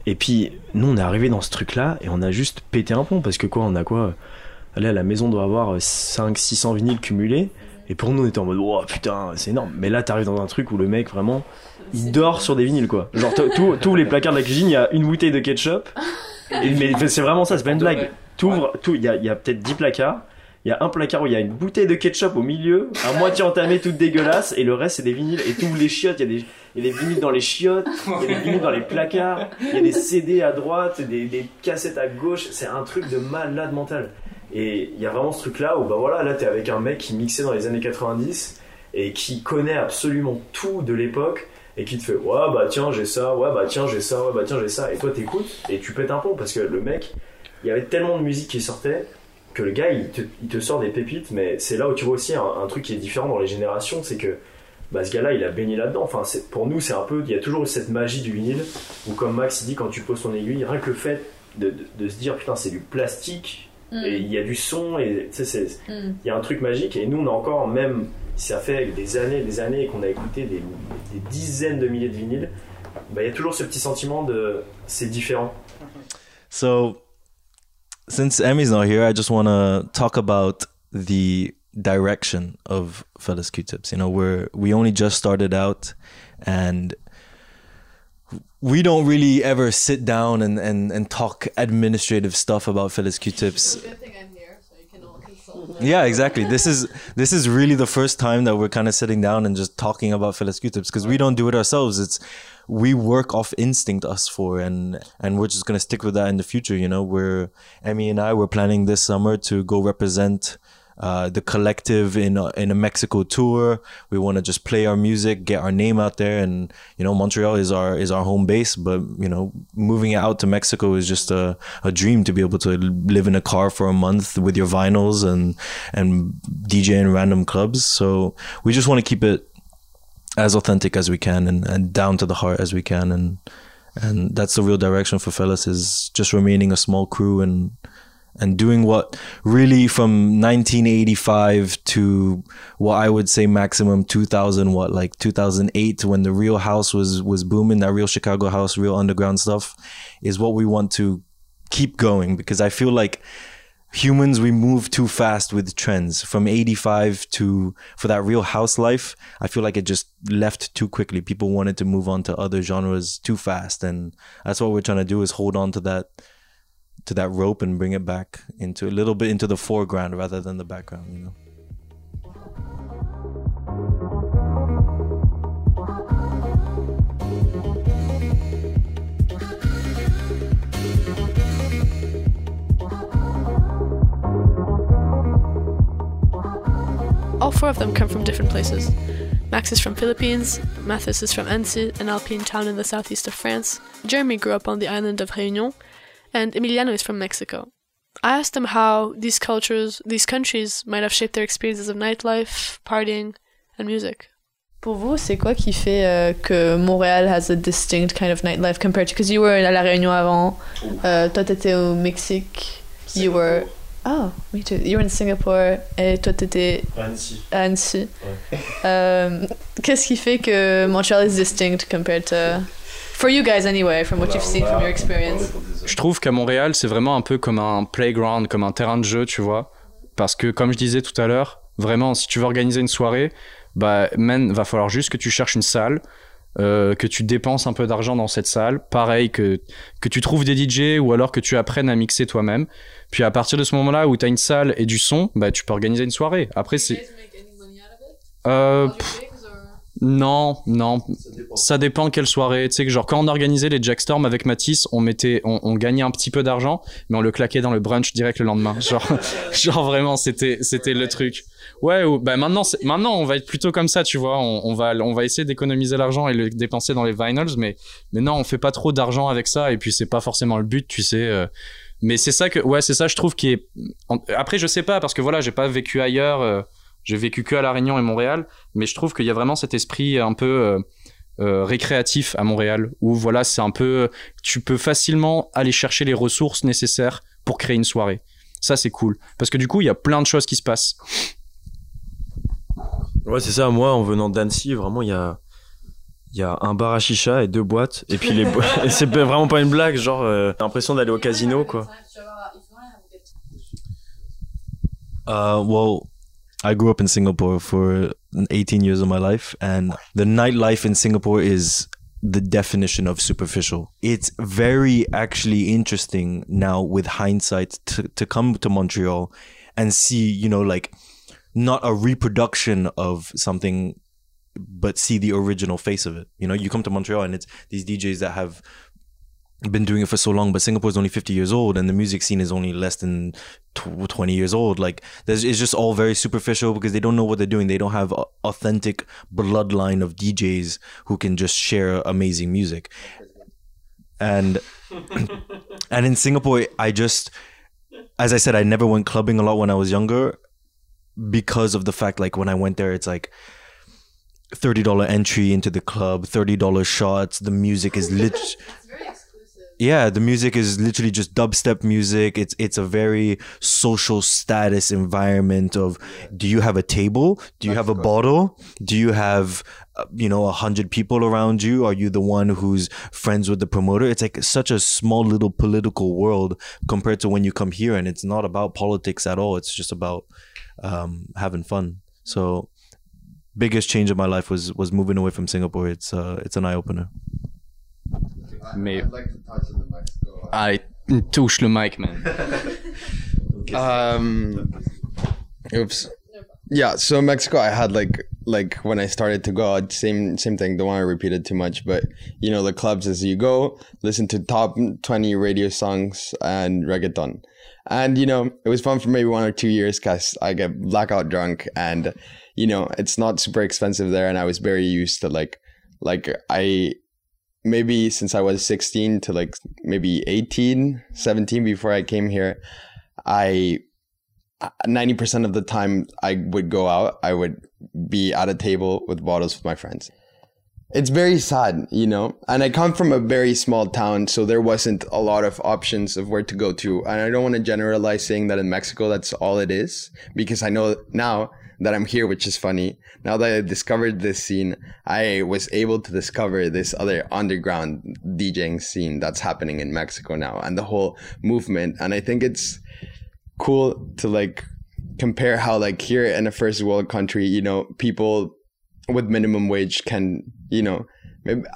Et puis nous, on est arrivé dans ce truc-là et on a juste pété un pont parce que quoi, on a quoi Allez, à la maison, on doit avoir 5 600 vinyles cumulés. Et pour nous, on était en mode, oh putain, c'est énorme. Mais là, t'arrives dans un truc où le mec, vraiment, il dort sur des vinyles, quoi. Genre, tous les placards de la cuisine, il y a une bouteille de ketchup. Et- mais c'est vraiment ça, c'est pas une blague. T'ouvres, il y a, il y a peut-être 10 placards. Il y a un placard où il y a une bouteille de ketchup au milieu, à moitié entamée, toute dégueulasse, et le reste c'est des vinyles. Et tous les chiottes, il y a des, il y a des vinyles dans les chiottes, il y a des vinyles dans les placards, il y a des CD à droite, des, des cassettes à gauche. C'est un truc de malade mental. Et il y a vraiment ce truc là où bah voilà, là t'es avec un mec qui mixait dans les années 90 et qui connaît absolument tout de l'époque et qui te fait ouais bah tiens j'ai ça, ouais bah tiens j'ai ça, ouais bah tiens j'ai ça. Et toi t'écoutes et tu pètes un pont parce que le mec, il y avait tellement de musique qui sortait que le gars il te, il te sort des pépites mais c'est là où tu vois aussi un, un truc qui est différent dans les générations c'est que bah, ce gars-là il a baigné là-dedans enfin pour nous c'est un peu il y a toujours cette magie du vinyle où comme Max il dit quand tu poses ton aiguille rien que le fait de, de- de se dire putain c'est du plastique Mm. et il y a du son et tu sais c'est Mm. il y a un truc magique et nous on a encore même si ça fait des années des années qu'on a écouté des, des dizaines de milliers de vinyles bah, il y a toujours ce petit sentiment de c'est différent. So, since Emmy's not here, I just want to talk about the direction of Fella's Q-Tips. You know, we're we only just started out, and we don't really ever sit down and and and talk administrative stuff about Fella's Q-Tips. Good thing I'm here, so you can all consult. Yeah, exactly. This is this is really the first time that we're kind of sitting down and just talking about Fella's Q-Tips because we don't do it ourselves. It's we work off instinct, us for and and we're just gonna stick with that in the future. You know, we're Emmy and I we're planning this summer to go represent. Uh, the collective in a, in a Mexico tour. We want to just play our music, get our name out there, and you know Montreal is our is our home base. But you know, moving out to Mexico is just a, a dream to be able to live in a car for a month with your vinyls and and DJ in random clubs. So we just want to keep it as authentic as we can and, and down to the heart as we can, and and that's the real direction for Fellas is just remaining a small crew and and doing what really from 1985 to what I would say maximum 2000 what like 2008 when the real house was was booming that real Chicago house real underground stuff is what we want to keep going. Because I feel like humans we move too fast with trends. From 85 to for that real house life I feel like it just left too quickly. People wanted to move on to other genres too fast. And that's what we're trying to do is hold on to that to that rope and bring it back into a little bit into the foreground rather than the background you know four of them come from different places. Max is from Philippines, Mathis is from Annecy, an Alpine town in the southeast of France. Jeremy grew up on the island of Réunion, and Emiliano is from Mexico. I asked them how these cultures, these countries, might have shaped their experiences of nightlife, partying, and music. Pour vous, c'est quoi qui fait euh, que Montréal has a distinct kind of nightlife compared to because you were à la Réunion avant, euh, toi t'étais au Mexique, you were oh me too, you were in Singapore et toi t'étais Annecy. à Annecy. Euh, Qu'est-ce qui fait que Montreal is distinct compared to for you guys anyway, from what you've seen from your experience? Je trouve qu'à Montréal, c'est vraiment un peu comme un playground, comme un terrain de jeu, tu vois. Parce que, comme je disais tout à l'heure, vraiment, si tu veux organiser une soirée, bah, man, va falloir juste que tu cherches une salle, euh, que tu dépenses un peu d'argent dans cette salle. Pareil, que, que tu trouves des DJ ou alors que tu apprennes à mixer toi-même. Puis à partir de ce moment-là où tu as une salle et du son, bah, tu peux organiser une soirée. Après, c'est. Euh, non, non. Ça dépend quelle soirée. Tu sais que genre quand on organisait les Jackstorm avec Matisse, on mettait, on, gagnait un petit peu d'argent, mais on le claquait dans le brunch direct le lendemain. *laughs* Genre, genre vraiment, c'était, c'était le truc. Ouais, ou, bah maintenant, maintenant on va être plutôt comme ça, tu vois. On, on va, on va essayer d'économiser l'argent et le dépenser dans les vinyls, mais, mais non, on fait pas trop d'argent avec ça. Et puis c'est pas forcément le but, tu sais. euh. Mais c'est ça que, ouais, c'est ça, je trouve qui est. Après, je sais pas parce que voilà, j'ai pas vécu ailleurs. euh, j'ai vécu que à la Réunion et Montréal, mais je trouve qu'il y a vraiment cet esprit un peu euh, euh, récréatif à Montréal, où voilà, c'est un peu, tu peux facilement aller chercher les ressources nécessaires pour créer une soirée. Ça, c'est cool, parce que du coup, il y a plein de choses qui se passent. Ouais, c'est ça. Moi, en venant d'Annecy, vraiment, il y a, il y a un bar à chicha et deux boîtes. Et puis, les bo- *laughs* c'est vraiment pas une blague. Genre, euh, t'as l'impression d'aller au casino, quoi. Uh, well, I grew up in Singapore for 18 years of my life, and the nightlife in Singapore is the definition of superficial. It's very actually interesting now with hindsight to, to come to Montreal and see, you know, like not a reproduction of something, but see the original face of it. You know, you come to Montreal and it's these DJs that have been doing it for so long, but Singapore is only 50 years old and the music scene is only less than 20 years old. Like, it's just all very superficial because they don't know what they're doing. They don't have authentic bloodline of DJs who can just share amazing music. And, *laughs* and in Singapore, I just, as I said, I never went clubbing a lot when I was younger because of the fact, like, when I went there, it's like, $30 entry into the club, $30 shots. The music is *laughs* lit. It's very exclusive. yeah, the music is literally just dubstep music. It's it's a very social status environment of do you have a table? Do you have a bottle? Do you have uh, you know a hundred people around you? Are you the one who's friends with the promoter? It's like such a small little political world compared to when you come here, and it's not about politics at all. It's just about um, having fun. So biggest change of my life was was moving away from Singapore. It's uh, it's an eye opener. Mais I'd like to touch on the Mexico. allez, touche le mic, man. *laughs* Um, oops. Yeah, so Mexico, I had like like when I started to go out, same same thing. Don't want to repeat it too much, but you know the clubs as you go, listen to top twenty radio songs and reggaeton, and you know it was fun for maybe one or two years because I get blackout drunk, and you know it's not super expensive there, and I was very used to like like I maybe since I was 16 to like maybe 18, 17 before I came here, I 90% of the time I would go out, I would be at a table with bottles with my friends. It's very sad, you know, and I come from a very small town, so there wasn't a lot of options of where to go to. And I don't want to generalize saying that in Mexico that's all it is, because I know now that I'm here, which is funny. Now that I discovered this scene, I was able to discover this other underground DJing scene that's happening in Mexico now and the whole movement. And I think it's cool to like compare how like here in a first world country, you know, people with minimum wage can, you know,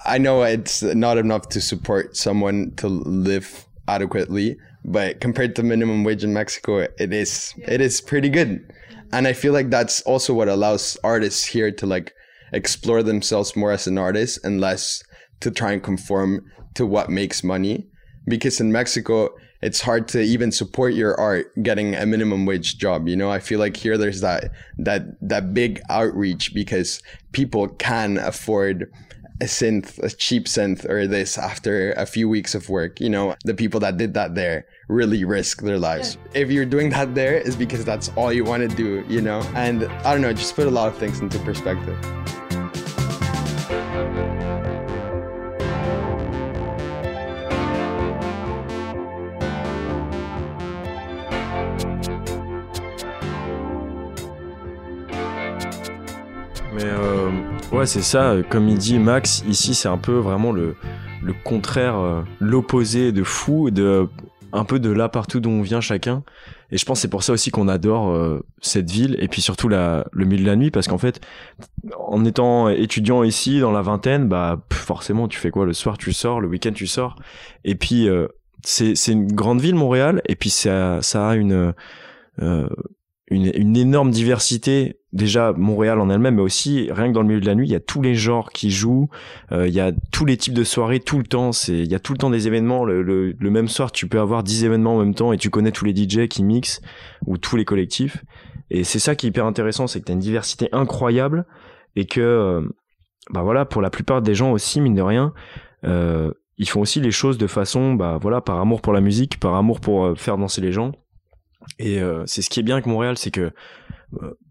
I know it's not enough to support someone to live adequately, but compared to minimum wage in Mexico, it is it is pretty good. And I feel like that's also what allows artists here to like explore themselves more as an artist and less to try and conform to what makes money. Because in Mexico, it's hard to even support your art getting a minimum wage job. You know, I feel like here there's that that that big outreach because people can afford a synth, a cheap synth or this after a few weeks of work. You know, the people that did that there really risk their lives. If you're doing that there is because that's all you want to do, you know? And I don't know, just put a lot of things into perspective. Mais euh, ouais, c'est ça. Comme il dit Max, ici, c'est un peu vraiment le, le contraire, euh, l'opposé de fou, de un peu de là partout d'où on vient chacun. Et je pense c'est pour ça aussi qu'on adore euh, cette ville et puis surtout la, le milieu de la nuit parce qu'en fait, en étant étudiant ici dans la vingtaine, bah forcément tu fais quoi? Le soir tu sors, le week-end tu sors. Et puis euh, c'est c'est une grande ville Montréal et puis ça ça a une euh, une, une énorme diversité déjà Montréal en elle-même mais aussi rien que dans le milieu de la nuit il y a tous les genres qui jouent euh, il y a tous les types de soirées tout le temps c'est il y a tout le temps des événements le, le, le même soir tu peux avoir 10 événements en même temps et tu connais tous les DJ qui mixent ou tous les collectifs. Et c'est ça qui est hyper intéressant c'est que tu as une diversité incroyable et que euh, bah voilà pour la plupart des gens aussi mine de rien euh, ils font aussi les choses de façon bah voilà par amour pour la musique par amour pour euh, faire danser les gens. Et euh, c'est ce qui est bien avec Montréal, c'est que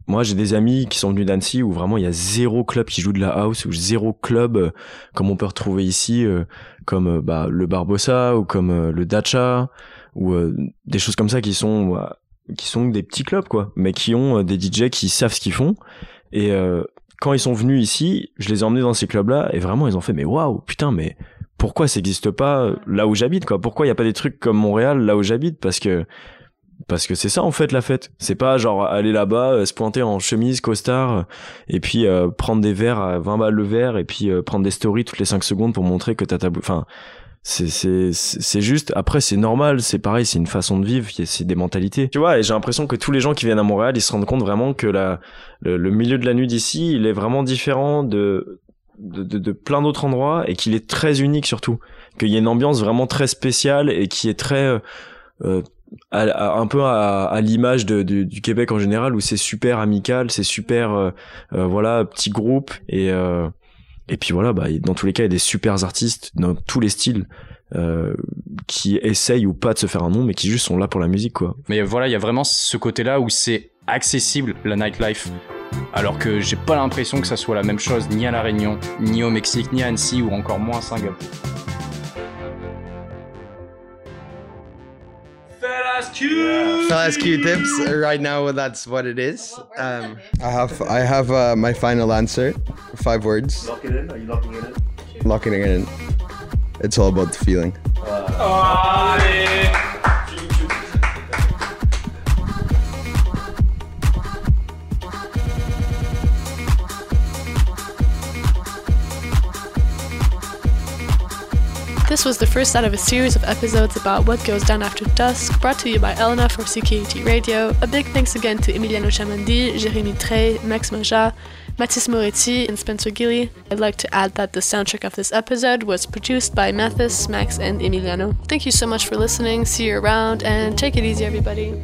moi j'ai des amis qui sont venus d'Annecy où vraiment il y a zéro club qui joue de la house ou zéro club euh, comme on peut retrouver ici, euh, comme euh, bah, le Barbossa ou comme euh, le Dacha ou euh, des choses comme ça qui sont bah, qui sont des petits clubs quoi, mais qui ont euh, des DJ qui savent ce qu'ils font. Et euh, quand ils sont venus ici, je les ai emmenés dans ces clubs-là et vraiment ils ont fait mais waouh putain mais pourquoi ça n'existe pas là où j'habite quoi? Pourquoi il y a pas des trucs comme Montréal là où j'habite? Parce que parce que c'est ça en fait la fête. C'est pas genre aller là-bas, euh, se pointer en chemise, costard, euh, et puis euh, prendre des verres à 20 balles le verre, et puis euh, prendre des stories toutes les 5 secondes pour montrer que t'as ta... Enfin, c'est c'est c'est juste. Après c'est normal, c'est pareil, c'est une façon de vivre, c'est des mentalités. Tu vois, et j'ai l'impression que tous les gens qui viennent à Montréal, ils se rendent compte vraiment que la le, le milieu de la nuit d'ici, il est vraiment différent de de, de, de plein d'autres endroits et qu'il est très unique surtout. Qu'il y a une ambiance vraiment très spéciale et qui est très euh, euh, un peu à, l'image de, du, Québec en général où c'est super amical, c'est super euh, euh, voilà petit groupe et euh, et puis voilà bah dans tous les cas il y a des super artistes dans tous les styles qui essayent ou pas de se faire un nom mais qui juste sont là pour la musique quoi. Mais voilà, il y a vraiment ce côté-là où c'est accessible la nightlife. Alors que j'ai pas l'impression que ça soit la même chose ni à La Réunion, ni au Mexique, ni à Annecy ou encore moins à Singapour. Fella's Q-Tips. Right now, that's what it is. Um, I have I have uh, my final answer. Five words. Lock it in. Are you locking it in? Locking it in. It's all about the feeling. This was the first out of a series of episodes about what goes down after dusk, brought to you by Elena for CKUT Radio. A big thanks again to Emiliano Chamandi, Jérémy Trey, Max Maja, Mathis Moretti, and Spencer Gilly. I'd like to add that the soundtrack of this episode was produced by Mathis, Max, and Emiliano. Thank you so much for listening, see you around, and take it easy, everybody.